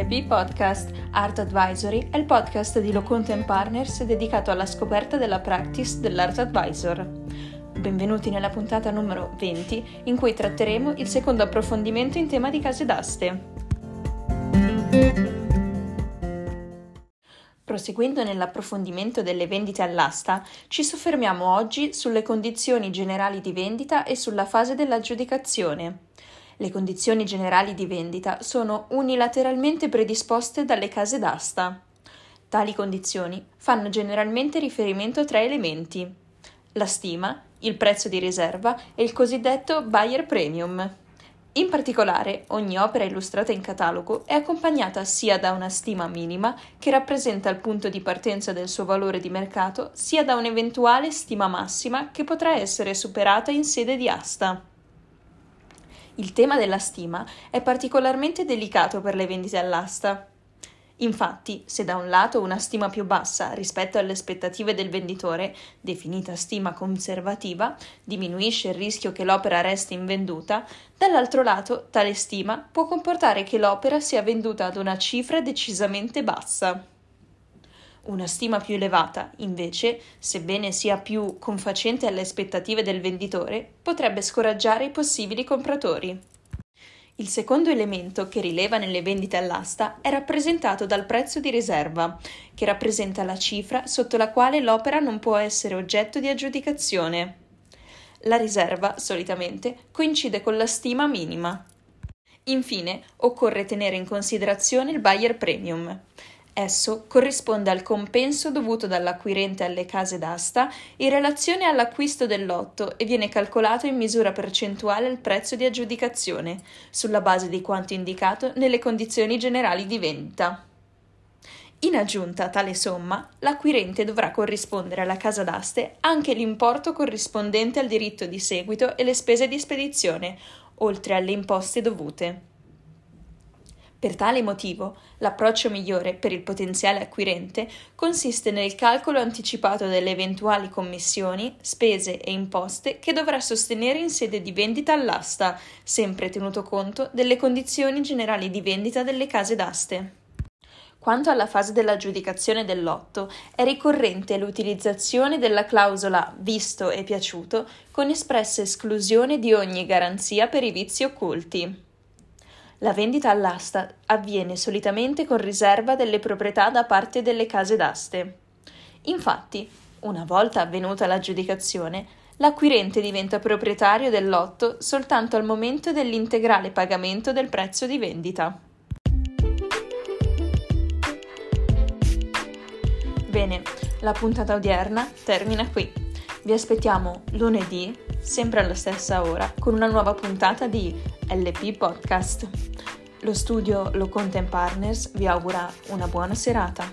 LP Podcast Art Advisory è il podcast di Locontent Partners dedicato alla scoperta della practice dell'Art Advisor. Benvenuti nella puntata numero 20 in cui tratteremo il secondo approfondimento in tema di case d'aste. Proseguendo nell'approfondimento delle vendite all'asta, ci soffermiamo oggi sulle condizioni generali di vendita e sulla fase dell'aggiudicazione. Le condizioni generali di vendita sono unilateralmente predisposte dalle case d'asta. Tali condizioni fanno generalmente riferimento a tre elementi: la stima, il prezzo di riserva e il cosiddetto buyer premium. In particolare, ogni opera illustrata in catalogo è accompagnata sia da una stima minima, che rappresenta il punto di partenza del suo valore di mercato, sia da un'eventuale stima massima che potrà essere superata in sede di asta. Il tema della stima è particolarmente delicato per le vendite all'asta. Infatti, se da un lato una stima più bassa rispetto alle aspettative del venditore, definita stima conservativa, diminuisce il rischio che l'opera resti invenduta, dall'altro lato tale stima può comportare che l'opera sia venduta ad una cifra decisamente bassa. Una stima più elevata, invece, sebbene sia più confacente alle aspettative del venditore, potrebbe scoraggiare i possibili compratori. Il secondo elemento che rileva nelle vendite all'asta è rappresentato dal prezzo di riserva, che rappresenta la cifra sotto la quale l'opera non può essere oggetto di aggiudicazione. La riserva, solitamente, coincide con la stima minima. Infine, occorre tenere in considerazione il buyer premium. Esso corrisponde al compenso dovuto dall'acquirente alle case d'asta in relazione all'acquisto del lotto e viene calcolato in misura percentuale al prezzo di aggiudicazione, sulla base di quanto indicato nelle condizioni generali di vendita. In aggiunta a tale somma, l'acquirente dovrà corrispondere alla casa d'aste anche l'importo corrispondente al diritto di seguito e le spese di spedizione, oltre alle imposte dovute. Per tale motivo, l'approccio migliore per il potenziale acquirente consiste nel calcolo anticipato delle eventuali commissioni, spese e imposte che dovrà sostenere in sede di vendita all'asta, sempre tenuto conto delle condizioni generali di vendita delle case d'aste. Quanto alla fase dell'aggiudicazione del lotto, è ricorrente l'utilizzazione della clausola visto e piaciuto con espressa esclusione di ogni garanzia per i vizi occulti. La vendita all'asta avviene solitamente con riserva delle proprietà da parte delle case d'aste. Infatti, una volta avvenuta l'aggiudicazione, l'acquirente diventa proprietario del lotto soltanto al momento dell'integrale pagamento del prezzo di vendita. Bene, la puntata odierna termina qui. Vi aspettiamo lunedì, sempre alla stessa ora, con una nuova puntata di LP Podcast. Lo studio Lo Content Partners vi augura una buona serata.